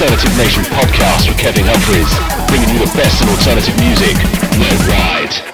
Alternative Nation podcast with Kevin Humphreys, bringing you the best in alternative music. No ride.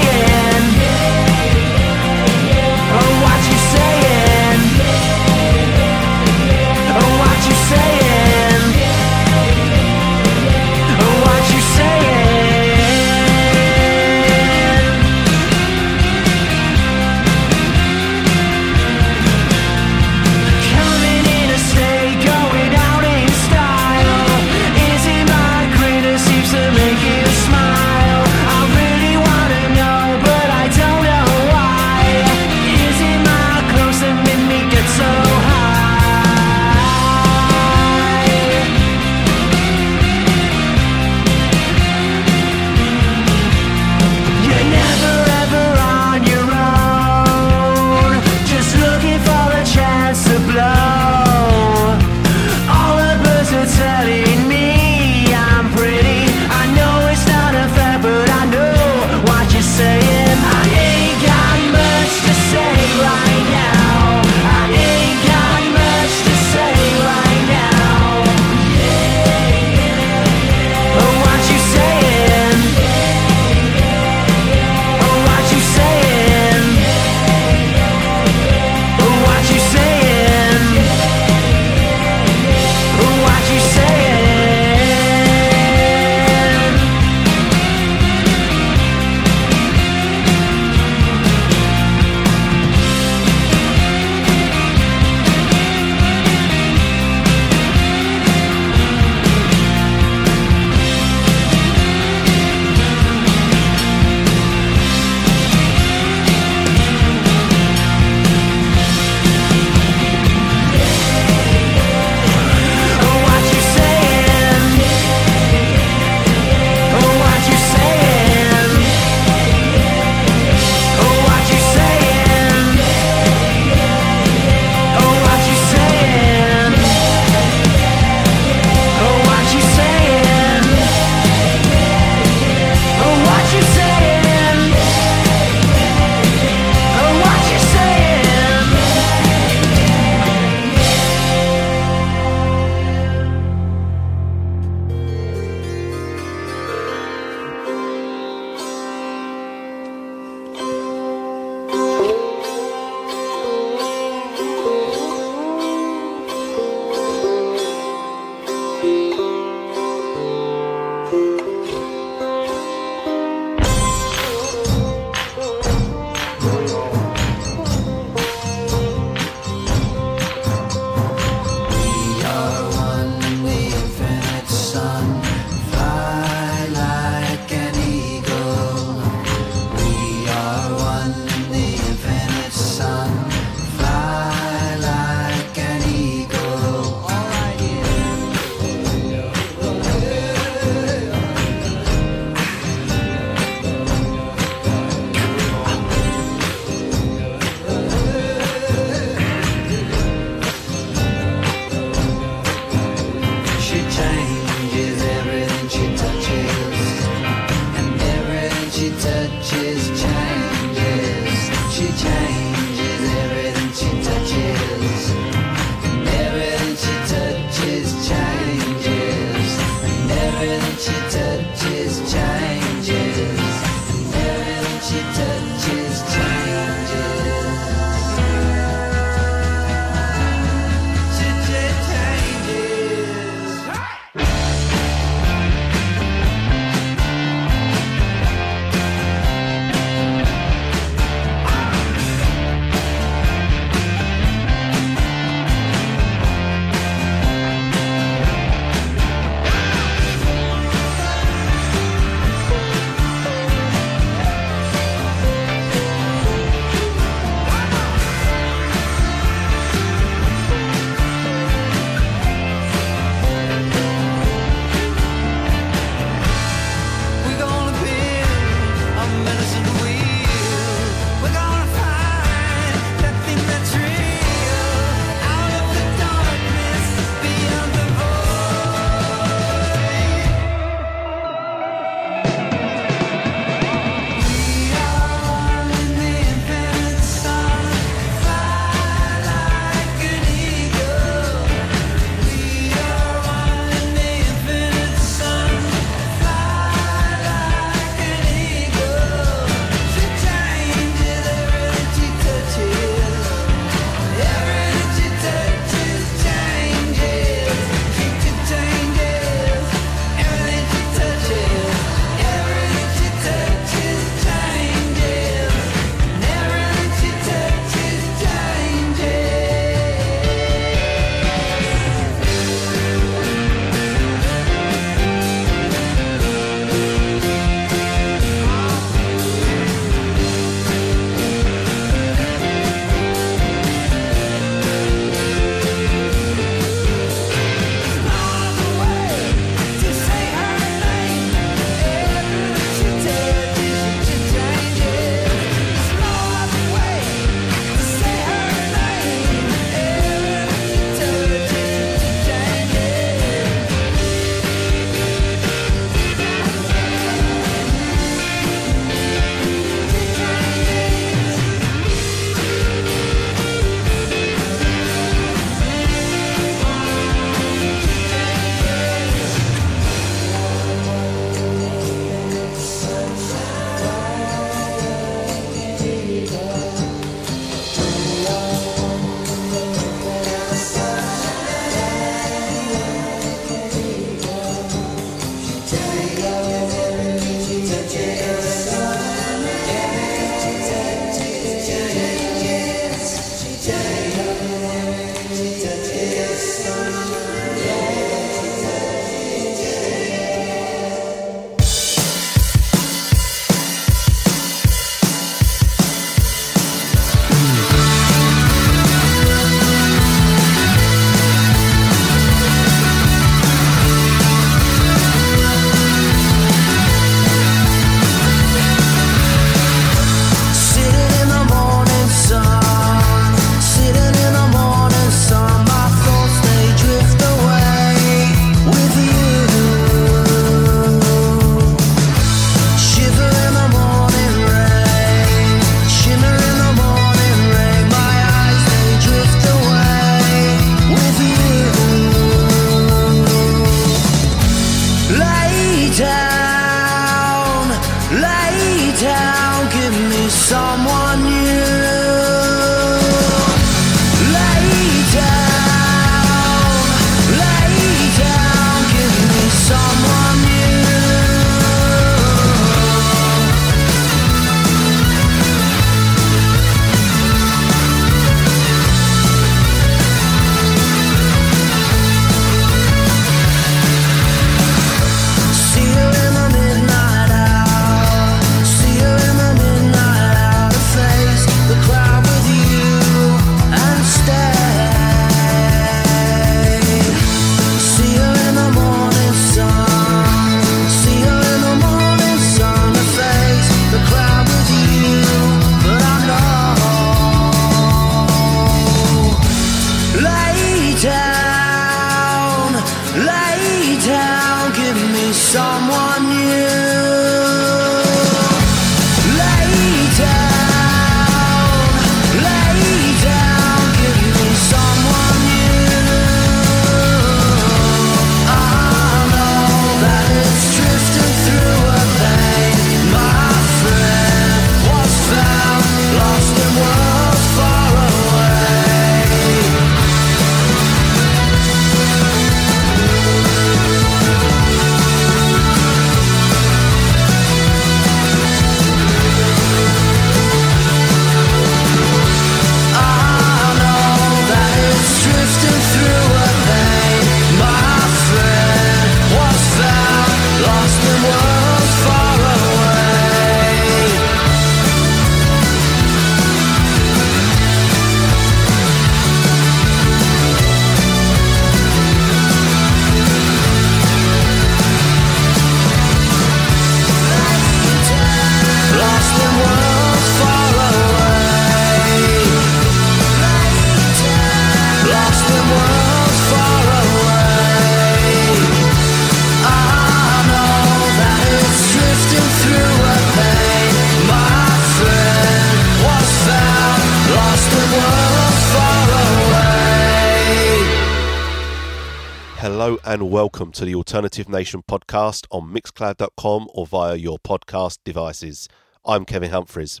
Welcome to the Alternative Nation podcast on Mixcloud.com or via your podcast devices. I'm Kevin Humphreys.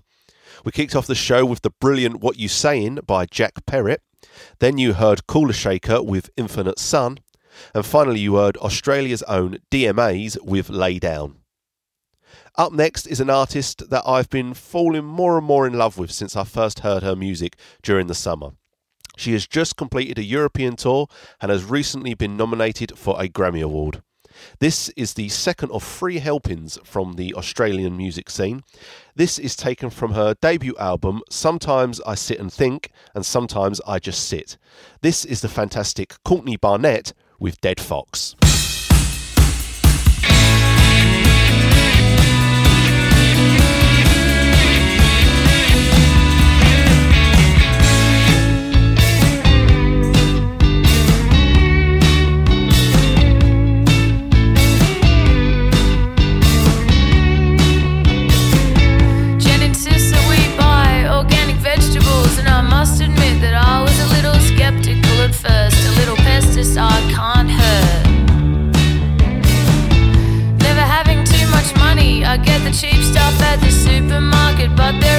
We kicked off the show with the brilliant What You Sayin' by Jack Perrett. Then you heard Kula Shaker with Infinite Sun. And finally, you heard Australia's own DMA's with Lay Down. Up next is an artist that I've been falling more and more in love with since I first heard her music during the summer. She has just completed a European tour and has recently been nominated for a Grammy Award. This is the second of three helpings from the Australian music scene. This is taken from her debut album, Sometimes I Sit and Think, and Sometimes I Just Sit. This is the fantastic Courtney Barnett with Dead Fox. supermarket, but they're.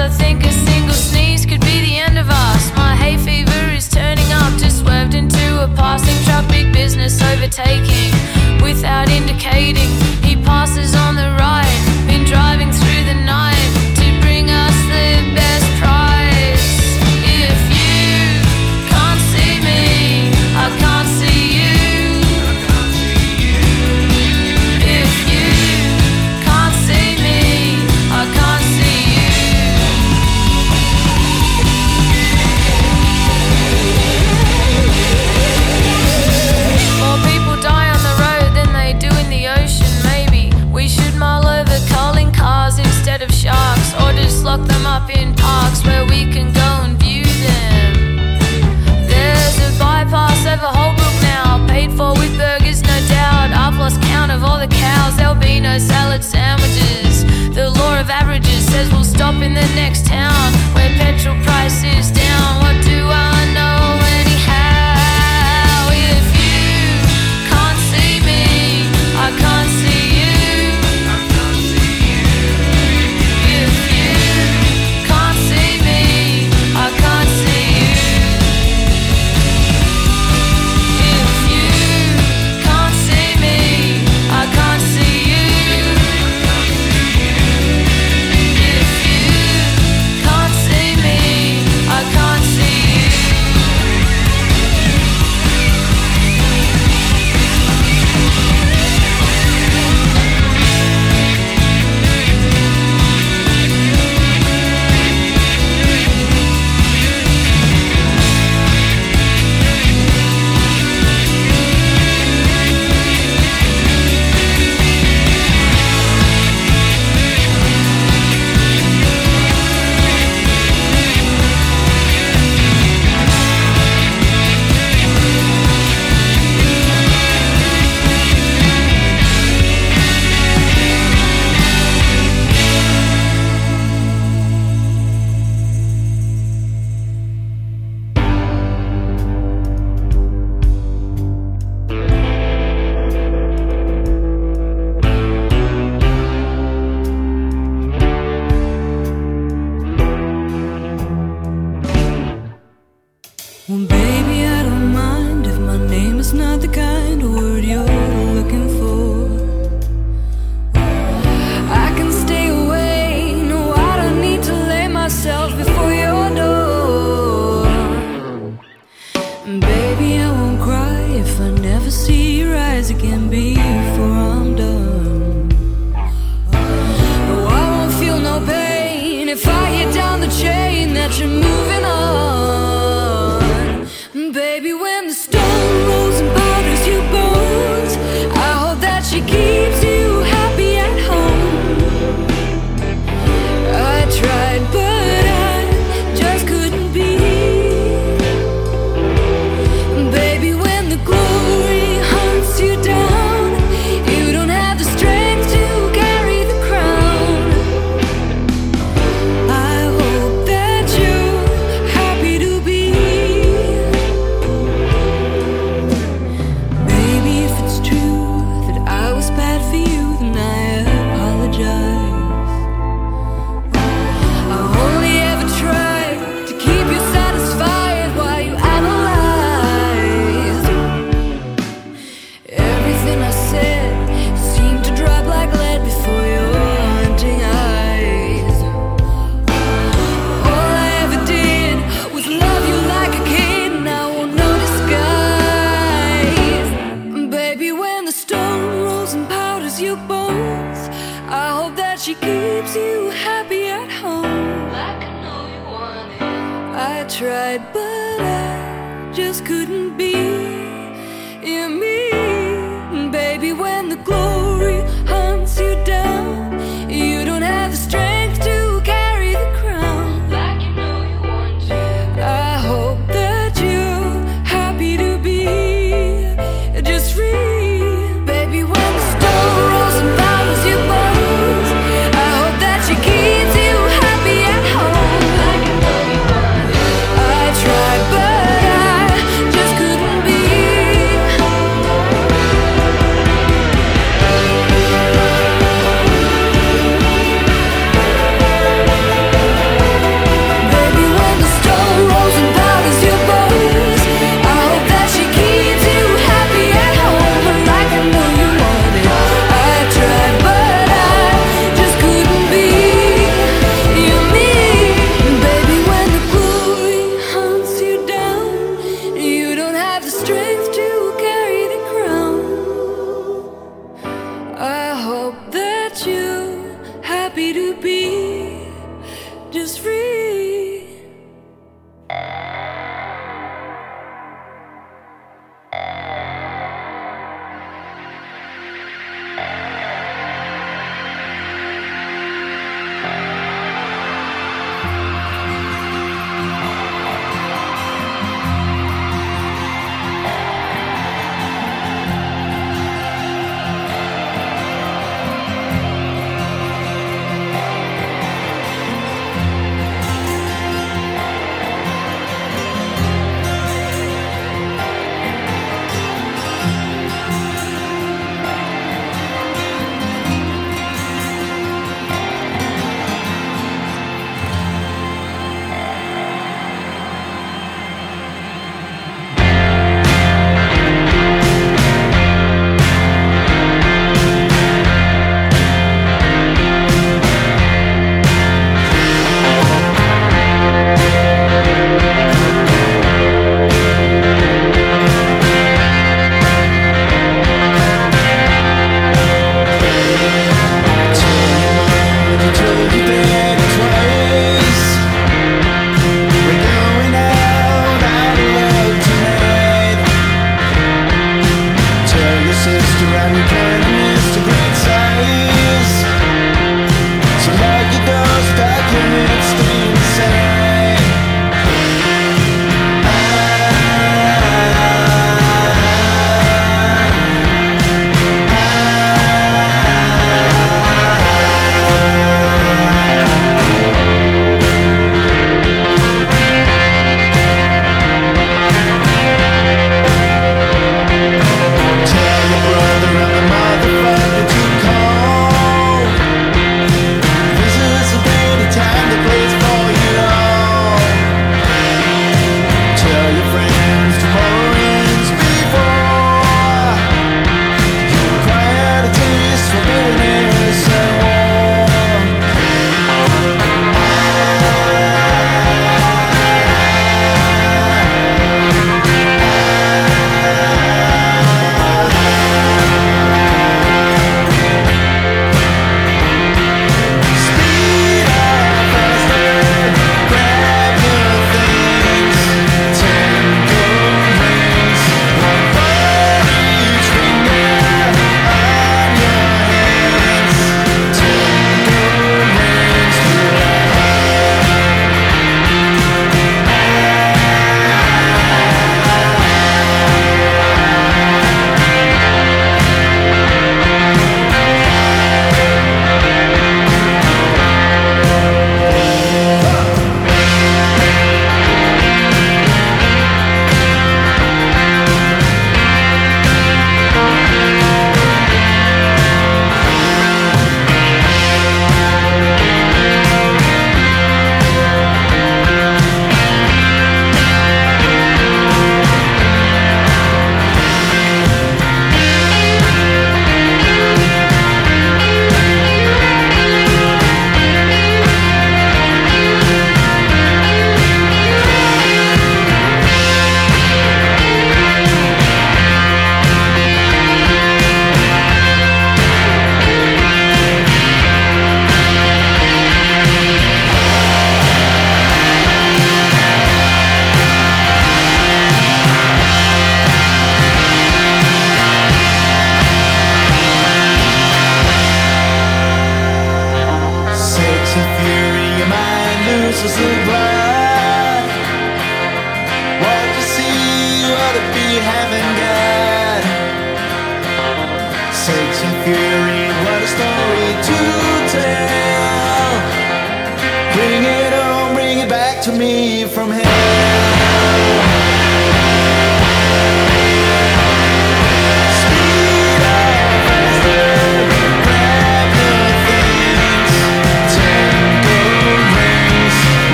I think a single sneeze could be the end of us. My hay fever is turning up just swept into a passing traffic business overtaking without indicating. He see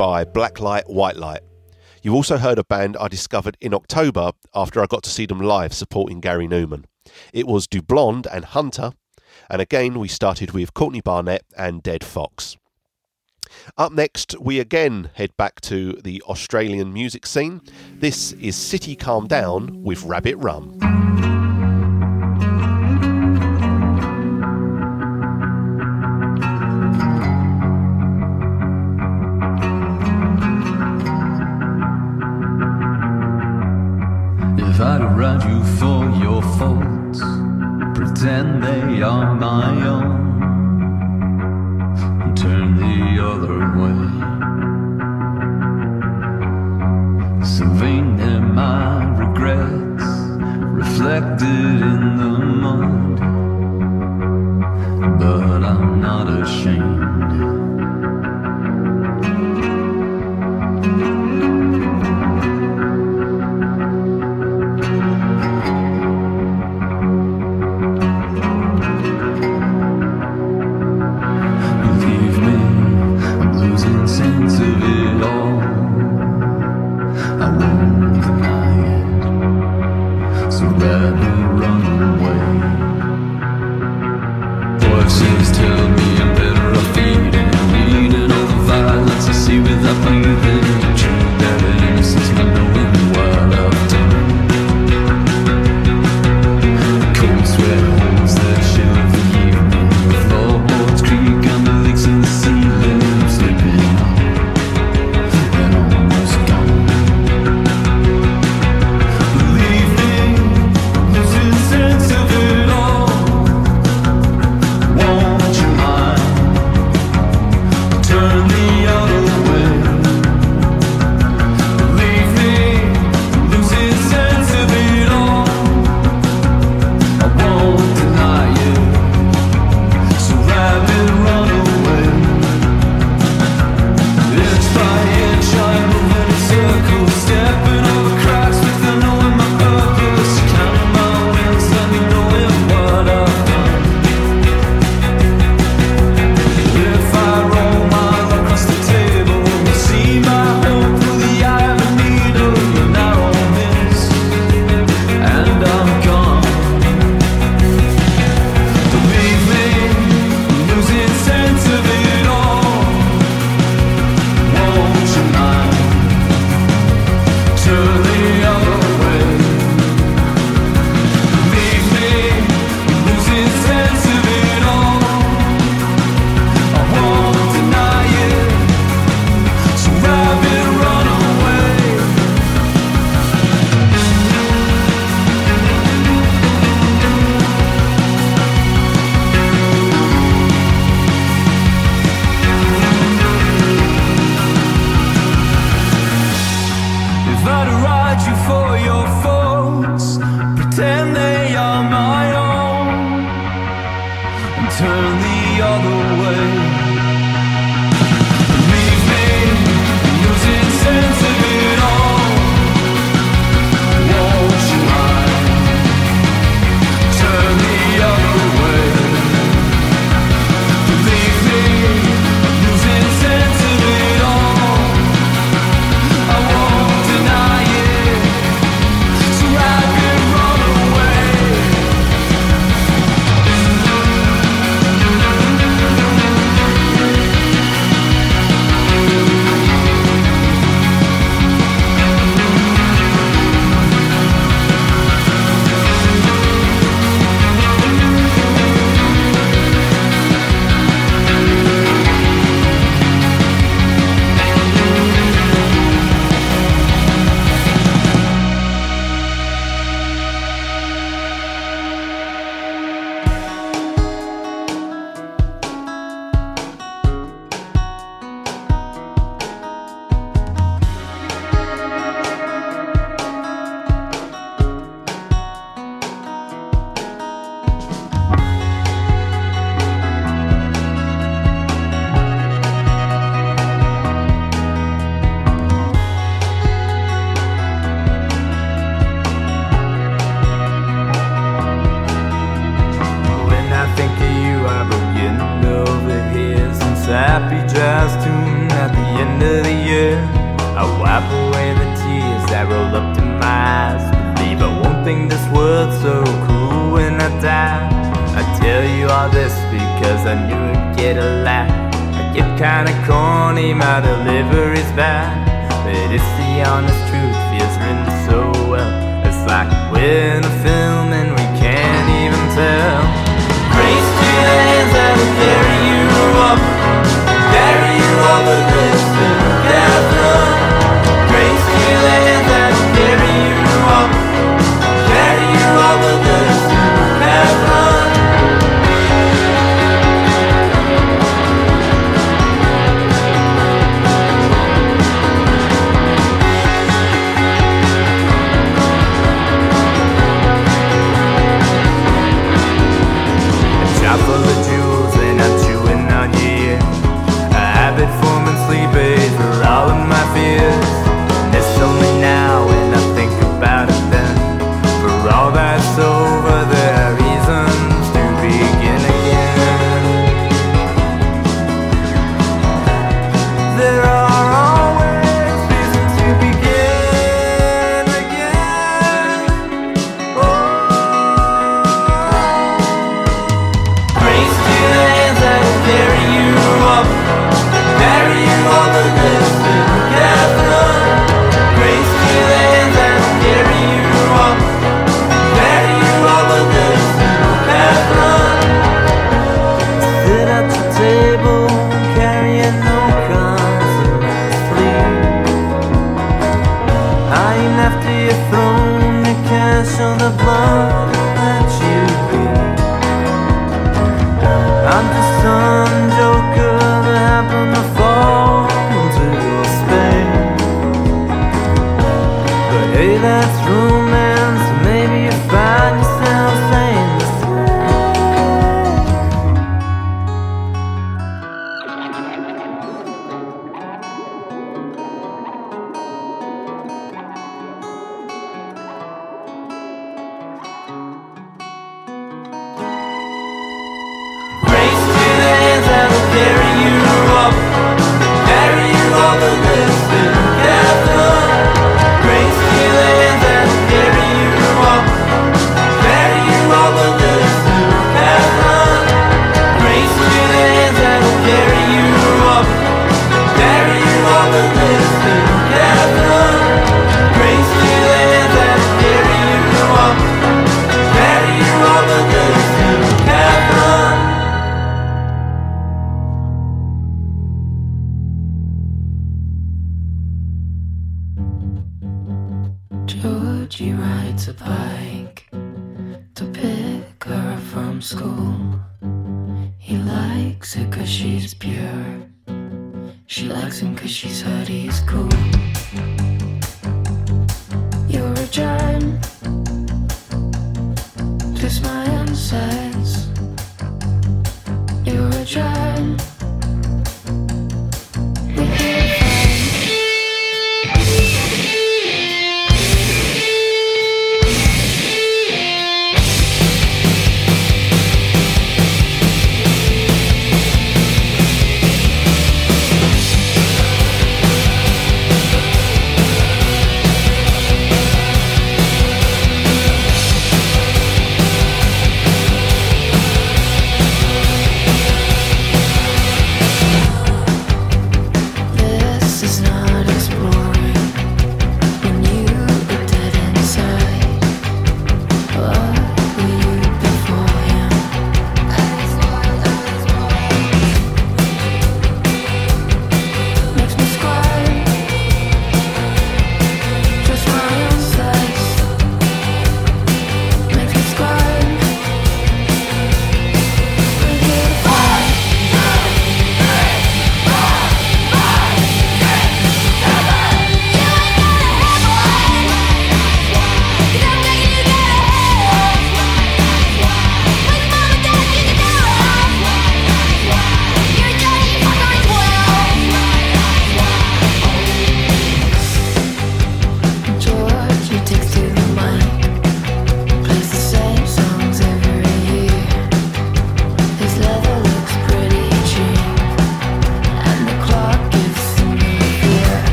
by Black Light, White Light. You also heard a band I discovered in October after I got to see them live supporting Gary Numan. It was Dublond and Hunter, and again we started with Courtney Barnett and Dead Fox. Up next, we again head back to the Australian music scene. This is City Calm Down with Rabbit Run.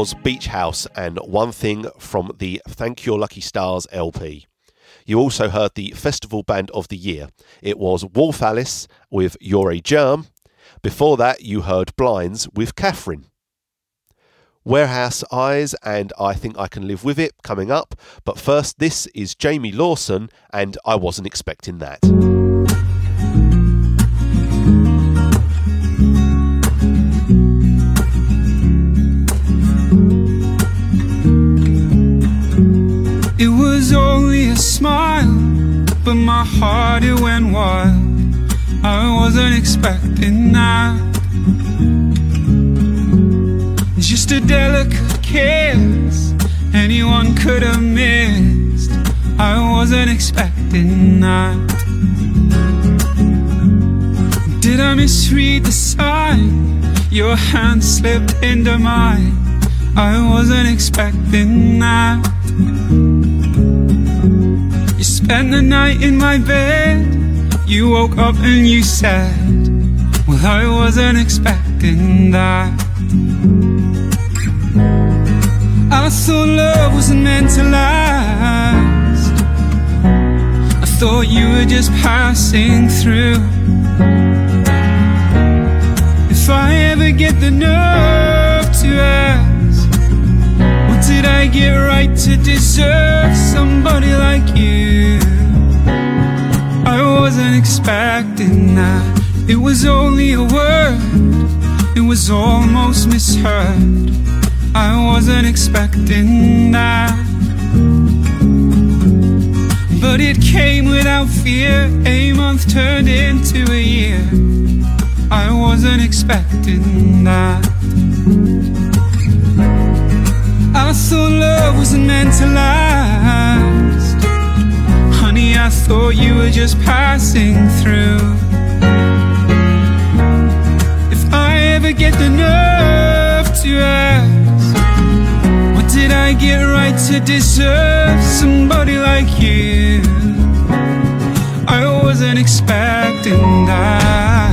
Was Beach House and One Thing from the Thank Your Lucky Stars LP. You also heard the Festival Band of the Year. It was Wolf Alice with You're a Germ. Before that, you heard Blinds with Catherine. Warehouse Eyes and I Think I Can Live With It coming up. But first, this is Jamie Lawson and I Wasn't Expecting That. It was only a smile, but my heart it went wild. I wasn't expecting that. Just a delicate kiss, anyone could have missed. I wasn't expecting that. Did I misread the sign? Your hand slipped into mine. I wasn't expecting that. Spent the night in my bed. You woke up and you said, Well, I wasn't expecting that. I thought love wasn't meant to last. I thought you were just passing through. If I ever get the nerve to ask, did I get right to deserve somebody like you? I wasn't expecting that. It was only a word, it was almost misheard. I wasn't expecting that. But it came without fear. A month turned into a year. I wasn't expecting that. Thought love wasn't meant to last. Honey, I thought you were just passing through. If I ever get the nerve to ask, what did I get right to deserve somebody like you? I wasn't expecting that.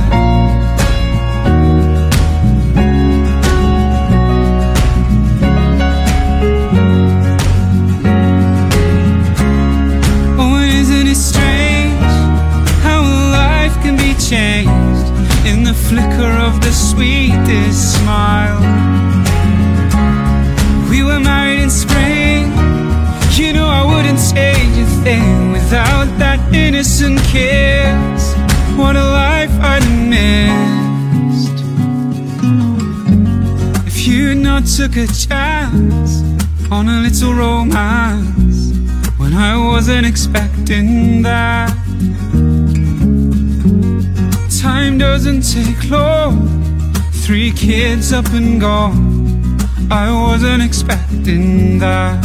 Took a chance on a little romance when I wasn't expecting that. Time doesn't take long, three kids up and gone. I wasn't expecting that.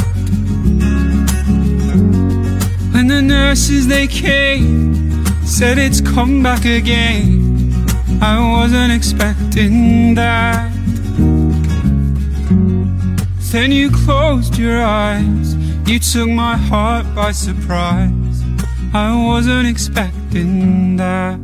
When the nurses they came, said it's come back again. I wasn't expecting that. Then you closed your eyes, you took my heart by surprise. I wasn't expecting that.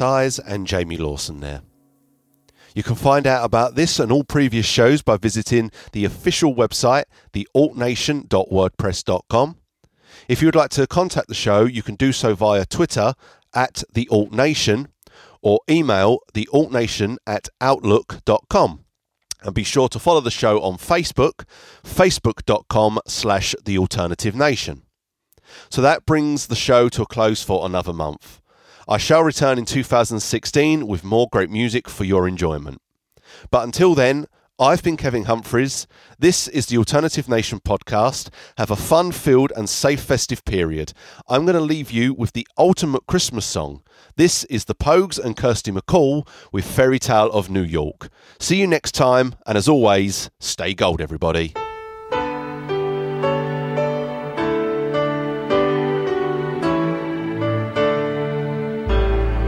Warehouse Eyes and Jamie Lawson there. You can find out about this and all previous shows by visiting the official website, thealtnation.wordpress.com. If you would like to contact the show, you can do so via Twitter at the Alt Nation or email thealtnation at outlook.com. And be sure to follow the show on Facebook, facebook.com slash the alternative nation. So that brings the show to a close for another month. I shall return in 2016 with more great music for your enjoyment. But until then, I've been Kevin Humphreys. This is the Alternative Nation podcast. Have a fun filled and safe festive period. I'm going to leave you with the ultimate Christmas song. This is the Pogues and Kirsty MacColl with Fairy Tale of New York. See you next time, and as always, stay gold, everybody.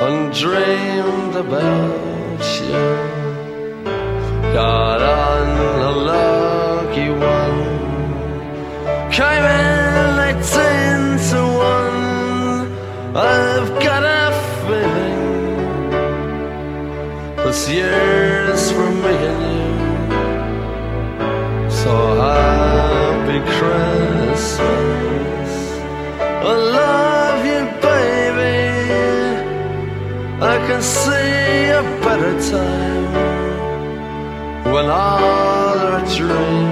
and dreamed about you. Got on a lucky one, came in eighteen to one. I've got a feeling this year's for me and you. So happy Christmas. See a better time when all our dreams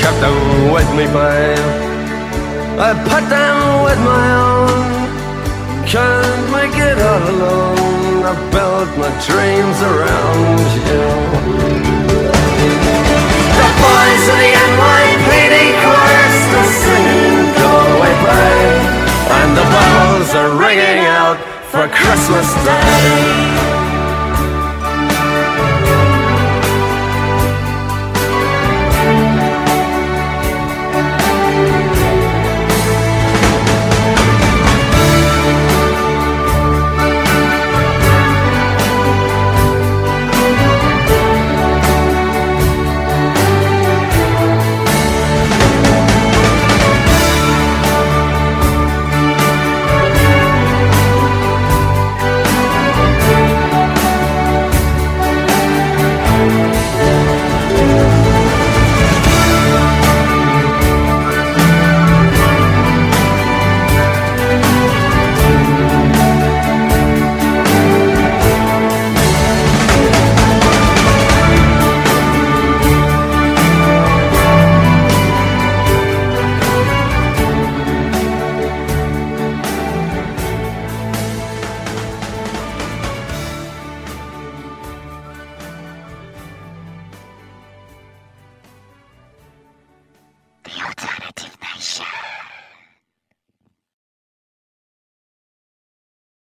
Kept them with me, babe. I put them with my own. Can't make it all alone. I built my dreams around you. The boys of the NYPD chorus are singing Go Away, babe. And the bells are ringing out for Christmas Day.